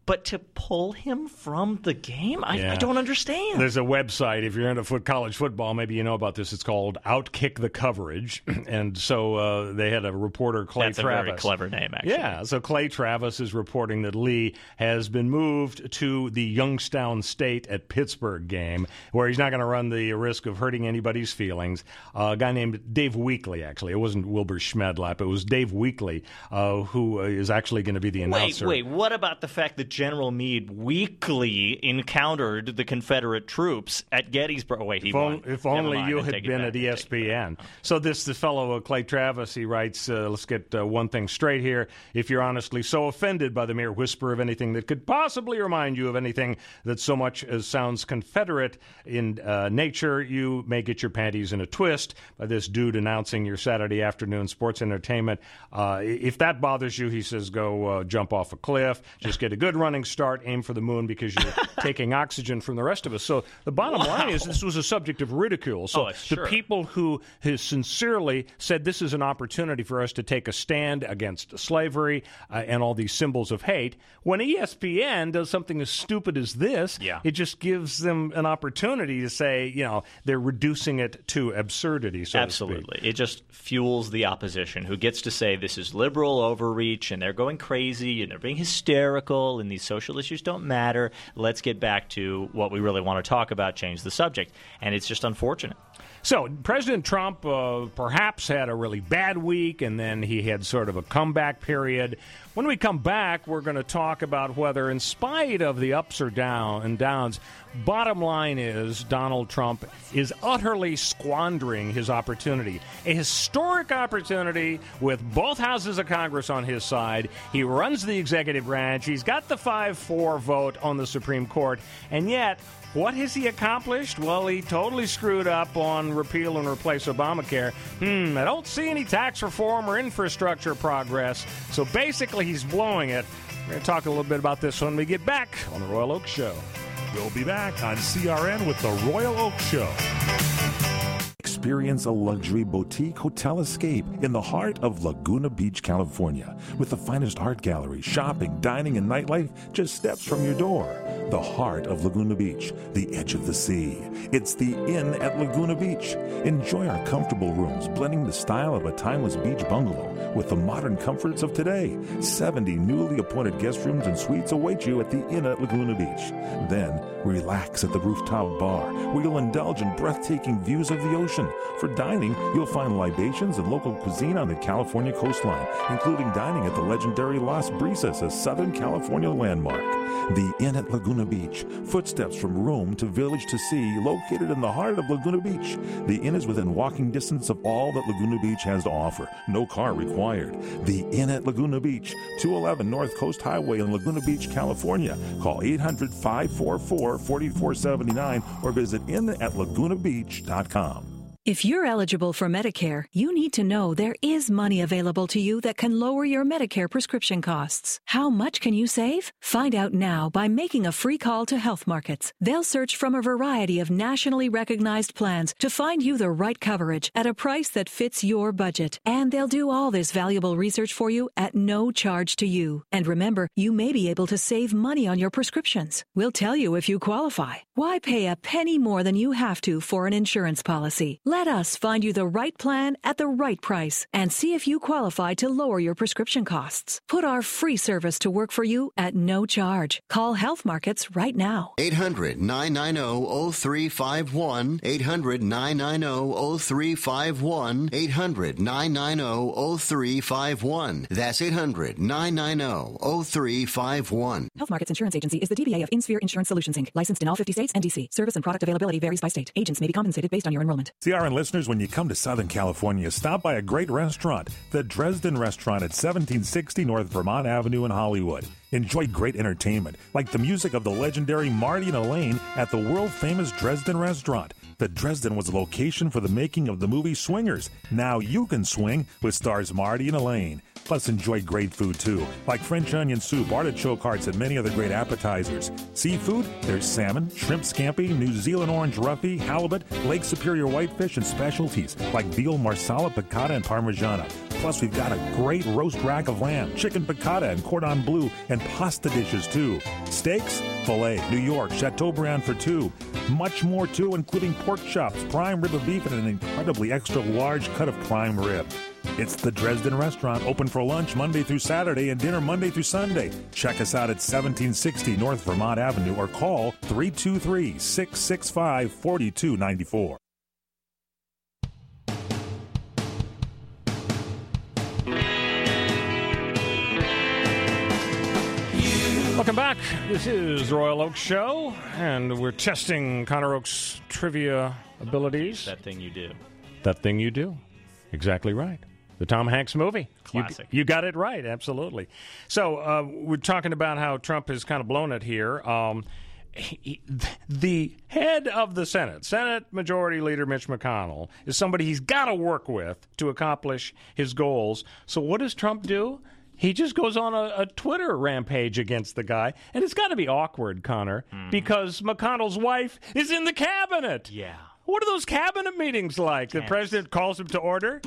But to pull him from the game, I, I don't understand. There's a website. If you're into foot college football, maybe you know about this. It's called Outkick the Coverage, and so uh, they had a reporter, Clay Travis. That's a very clever name, actually. Yeah, so Clay Travis is reporting that Lee has been moved to the Youngstown State at Pittsburgh game, where he's not going to run the risk of hurting anybody's feelings. Uh, a guy named Dave Weekly, actually, it wasn't Wilbur Schmedlap, it was Dave Weekly, uh, who uh, actually going to be the announcer. Wait, wait. What about the fact that General Meade weekly encountered the Confederate troops at Gettysburg? Oh, wait, If, on- if only mind, you had been at ESPN. So this the fellow uh, Clay Travis he writes. Uh, let's get uh, one thing straight here. If you're honestly so offended by the mere whisper of anything that could possibly remind you of anything that so much as sounds Confederate in uh, nature, you may get your panties in a twist by this dude announcing your Saturday afternoon sports entertainment. Uh, if that bothers you, he says, go uh, jump off a cliff. Just get a good running start. Aim for the moon because you're taking oxygen from the rest of us. So the bottom line is this was a subject of ridicule. So Oh, the sure. people who sincerely said this is an opportunity for us to take a stand against slavery uh, and all these symbols of hate, when ESPN does something as stupid as this, Yeah. it just gives them an opportunity to say, you know, they're reducing it to absurdity. So. Absolutely. It just fuels the opposition who gets to say this is liberal overreach and they're going crazy and they're being hysterical and these social issues don't matter. Let's get back to what we really want to talk about, change the subject. And it's just unfortunate. So, President Trump uh, perhaps had a really bad week, and then he had sort of a comeback period. When we come back, we're going to talk about whether, in spite of the ups or down and downs, bottom line is Donald Trump is utterly squandering his opportunity. A historic opportunity with both houses of Congress on his side. He runs the executive branch. He's got the 5 4 vote on the Supreme Court, and yet what has he accomplished? Well, he totally screwed up on repeal and replace Obamacare. Hmm, I don't see any tax reform or infrastructure progress. So basically, he's blowing it. We're going to talk a little bit about this when we get back on the Royal Oakes Show. We'll be back on CRN with the Royal Oakes Show. Experience a luxury boutique hotel escape in the heart of Laguna Beach, California, with the finest art gallery, shopping, dining, and nightlife just steps from your door. The heart of Laguna Beach, the edge of the sea. It's the Inn at Laguna Beach. Enjoy our comfortable rooms, blending the style of a timeless beach bungalow with the modern comforts of today. 70 newly appointed guest rooms and suites await you at the Inn at Laguna Beach. Then, relax at the rooftop bar, where you'll indulge in breathtaking views of the ocean. For dining, you'll find libations and local cuisine on the California coastline, including dining at the legendary Las Brisas, a Southern California landmark. The Inn at Laguna Beach, footsteps from room to village to sea, located in the heart of Laguna Beach. The inn is within walking distance of all that Laguna Beach has to offer. No car required. The Inn at Laguna Beach, 211 North Coast Highway in Laguna Beach, California. Call 800 544 4479 or visit innatlagunabeach.com. If you're eligible for Medicare, you need to know there is money available to you that can lower your Medicare prescription costs. How much can you save? Find out now by making a free call to Health Markets. They'll search from a variety of nationally recognized plans to find you the right coverage at a price that fits your budget. And they'll do all this valuable research for you at no charge to you. And remember, you may be able to save money on your prescriptions. We'll tell you if you qualify. Why pay a penny more than you have to for an insurance policy? Let us find you the right plan at the right price and see if you qualify to lower your prescription costs. Put our free service to work for you at no charge. Call Health Markets right now. 800 990 0351. 800 990 0351. 800 990 0351. That's 800 990 0351. Health Markets Insurance Agency is the DBA of InSphere Insurance Solutions Inc., licensed in all 50 states and DC. Service and product availability varies by state. Agents may be compensated based on your enrollment. CRN listeners, when you come to Southern California, stop by a great restaurant, the Dresden Restaurant at 1760 North Vermont Avenue in Hollywood. Enjoy great entertainment, like the music of the legendary Marty and Elaine at the world famous Dresden Restaurant. The Dresden was a location for the making of the movie Swingers. Now you can swing with stars Marty and Elaine. Plus, enjoy great food too, like French onion soup, artichoke hearts, and many other great appetizers. Seafood, there's salmon, shrimp scampi, New Zealand orange roughy, halibut, Lake Superior whitefish, and specialties like veal marsala, piccata, and parmigiana. Plus, we've got a great roast rack of lamb, chicken piccata, and cordon bleu, and pasta dishes too. Steaks, filet, New York, Chateaubriand for two. Much more too, including pork chops, prime rib of beef, and an incredibly extra large cut of prime rib. It's the Dresden Restaurant, open for lunch Monday through Saturday and dinner Monday through Sunday. Check us out at 1760 North Vermont Avenue or call 323 665 4294. Welcome back. This is Royal Oakes Show, and we're testing Connor Oakes' trivia abilities. That thing you do. That thing you do. Exactly right. The Tom Hanks movie. You- Classic. You, got it right. Absolutely. So uh, we're talking about how Trump has kind of blown it here. Um, he- the head of the Senate, Senate Majority Leader Mitch McConnell, is somebody he's got to work with to accomplish his goals. So what does Trump do? He just goes on a, a Twitter rampage against the guy, and it's got to be awkward, Connor, because McConnell's wife is in the cabinet. Yeah. What are those cabinet meetings like? The president calls him to order.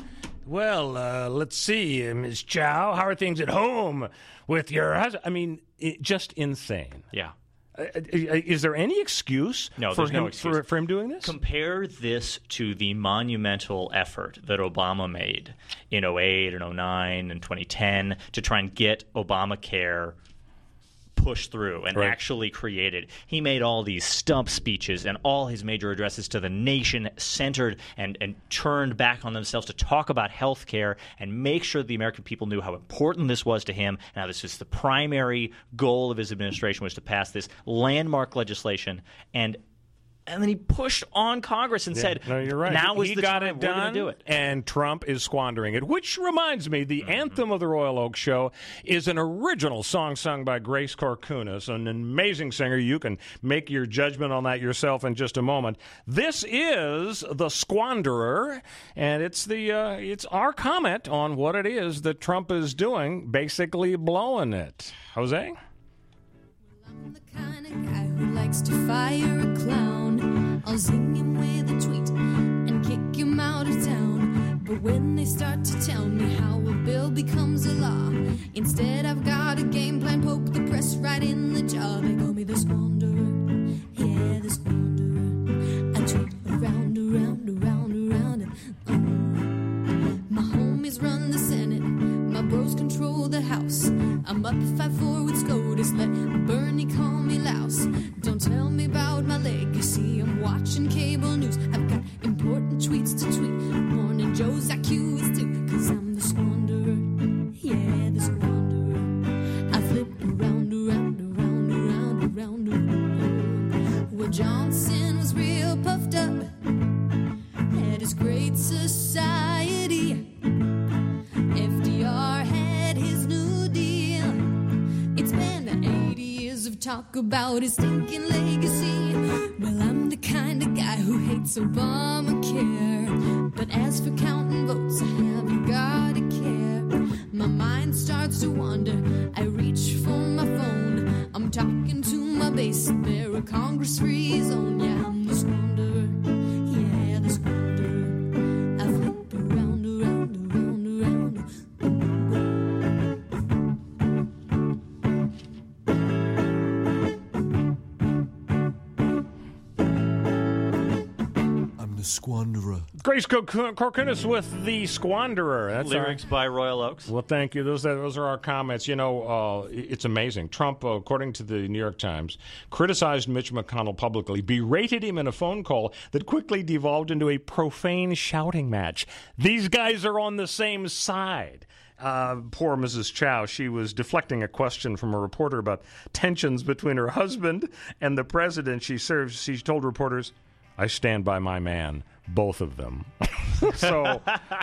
Well, uh, let's see, uh, Ms. Chao. How are things at home with your husband? I mean, it, just insane. Yeah. Uh, uh, is there any excuse No, for there's him no excuse. For, for him doing this? Compare this to the monumental effort that Obama made in 08 and 09 and 2010 to try and get Obamacare pushed through and Right. actually created. He made all these stump speeches and all his major addresses to the nation centered and, and turned back on themselves to talk about health care and make sure the American people knew how important this was to him and how this was the primary goal of his administration was to pass this landmark legislation and and then he pushed on Congress and Yeah, said, no, you're right. Now is the got time. it We're done, gonna do it." and Trump is squandering it. Which reminds me, the anthem of the Royal Oakes Show is an original song sung by Grace Corcunas, an amazing singer. You can make your judgment on that yourself in just a moment. This is the Squanderer, and it's the uh, it's our comment on what it is that Trump is doing, basically blowing it. Jose. guy I'll zing him with a tweet and kick him out of town. But when they start to tell me how a bill becomes a law, instead I've got a game plan, poke the press right in the jaw. They call me the squanderer, yeah, the squanderer. I tweet around, around, around, around. and, uh, my homies run the Senate, bros control the House. I'm up five four with SCOTUS, let Bernie call me louse. Don't tell me about my legacy, I'm watching cable news. I've got important tweets to tweet. About his stinking legacy. Well, I'm the kind of guy who hates Obamacare. Squanderer. Grace Corcu- Corcunas with the Squanderer. That's our- Lyrics by Royal Oakes. Well, thank you. Those are, those are our comments. You know, uh, it's amazing. Trump, uh, according to the New York Times, criticized Mitch McConnell publicly, berated him in a phone call that quickly devolved into a profane shouting match. These guys are on the same side. Uh, poor Mrs. Chao. She was deflecting a question from a reporter about tensions between her husband and the president she serves. She told reporters, I stand by my man, both of them. so,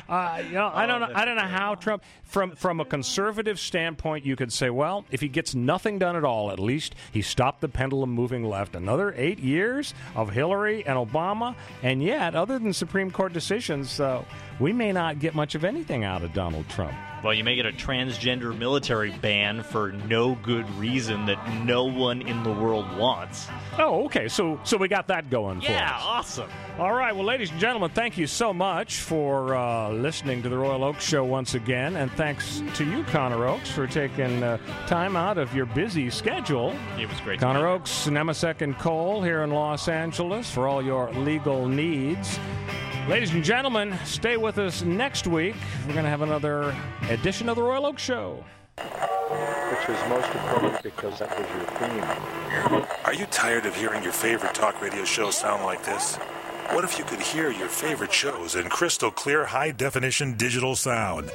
uh, you know, I don't know. I don't know how Trump, from from a conservative standpoint, you could say, well, if he gets nothing done at all, at least he stopped the pendulum moving left. Another eight years of Hillary and Obama, and yet, other than Supreme Court decisions, uh, we may not get much of anything out of Donald Trump. Well, you may get a transgender military ban for no good reason that no one in the world wants. Oh, okay. So so we got that going for Yeah, us. awesome. All right. Well, ladies and gentlemen, thank you so much for uh, listening to the Royal Oakes Show once again. And thanks to you, Connor Oakes, for taking uh, time out of your busy schedule. It was great. Connor. Oakes, Nemasek and Cole here in Los Angeles for all your legal needs. Ladies and gentlemen, stay with us next week. We're going to have another edition of the Royal Oakes Show. which was most appropriate because that was your theme. Are you tired of hearing your favorite talk radio show sound like this? What if you could hear your favorite shows in crystal clear, high definition digital sound?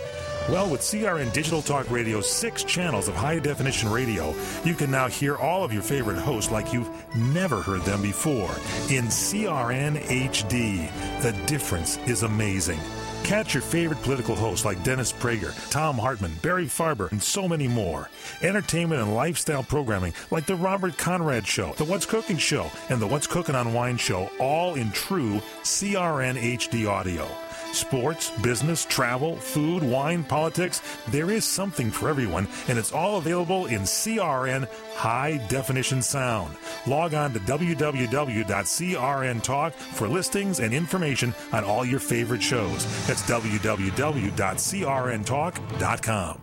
Well, with CRN Digital Talk Radio's six channels of high definition radio, you can now hear all of your favorite hosts like you've never heard them before in CRN HD. The difference is amazing. Catch your favorite political hosts like Dennis Prager, Thom Hartmann, Barry Farber, and so many more. Entertainment and lifestyle programming like The Robert Conrad Show, The What's Cooking Show, and The What's Cooking on Wine Show, all in true CRN HD audio. Sports, business, travel, food, wine, politics, there is something for everyone, and it's all available in CRN high definition sound. Log on to www.crntalk for listings and information on all your favorite shows. That's www.crntalk.com.